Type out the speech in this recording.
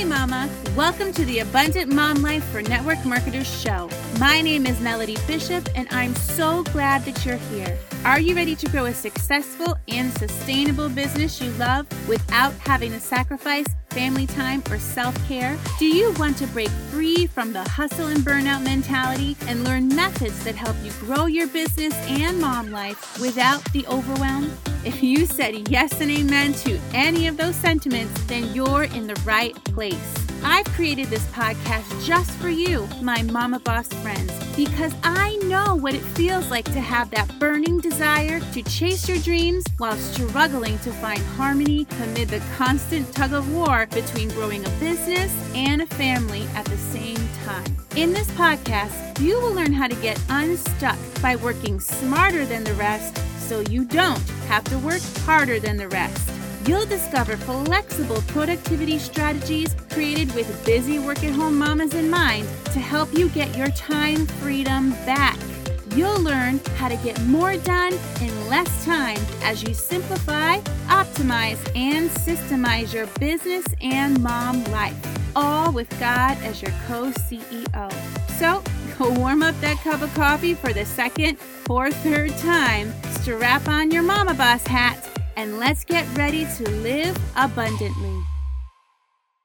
Hey, Mama! Welcome to the Abundant Mom Life for Network Marketers show. My name is Melody Bishop, and I'm so glad that you're here. Are you ready to grow a successful and sustainable business you love without having to sacrifice family time or self care? Do you want to break free from the hustle and burnout mentality and learn methods that help you grow your business and mom life without the overwhelm? If you said yes and amen to any of those sentiments, then you're in the right place. I've created this podcast just for you, my Mama Boss friends, because I know what it feels like to have that burning desire to chase your dreams while struggling to find harmony amid the constant tug of war between growing a business and a family at the same time. In this podcast, you will learn how to get unstuck by working smarter than the rest so you don't have to work harder than the rest. You'll discover flexible productivity strategies created with busy work at home mamas in mind to help you get your time freedom back. You'll learn how to get more done in less time as you simplify, optimize, and systemize your business and mom life, all with God as your co CEO. So, warm up that cup of coffee for the second or third time, strap on your Mama Boss hat, and let's get ready to live abundantly.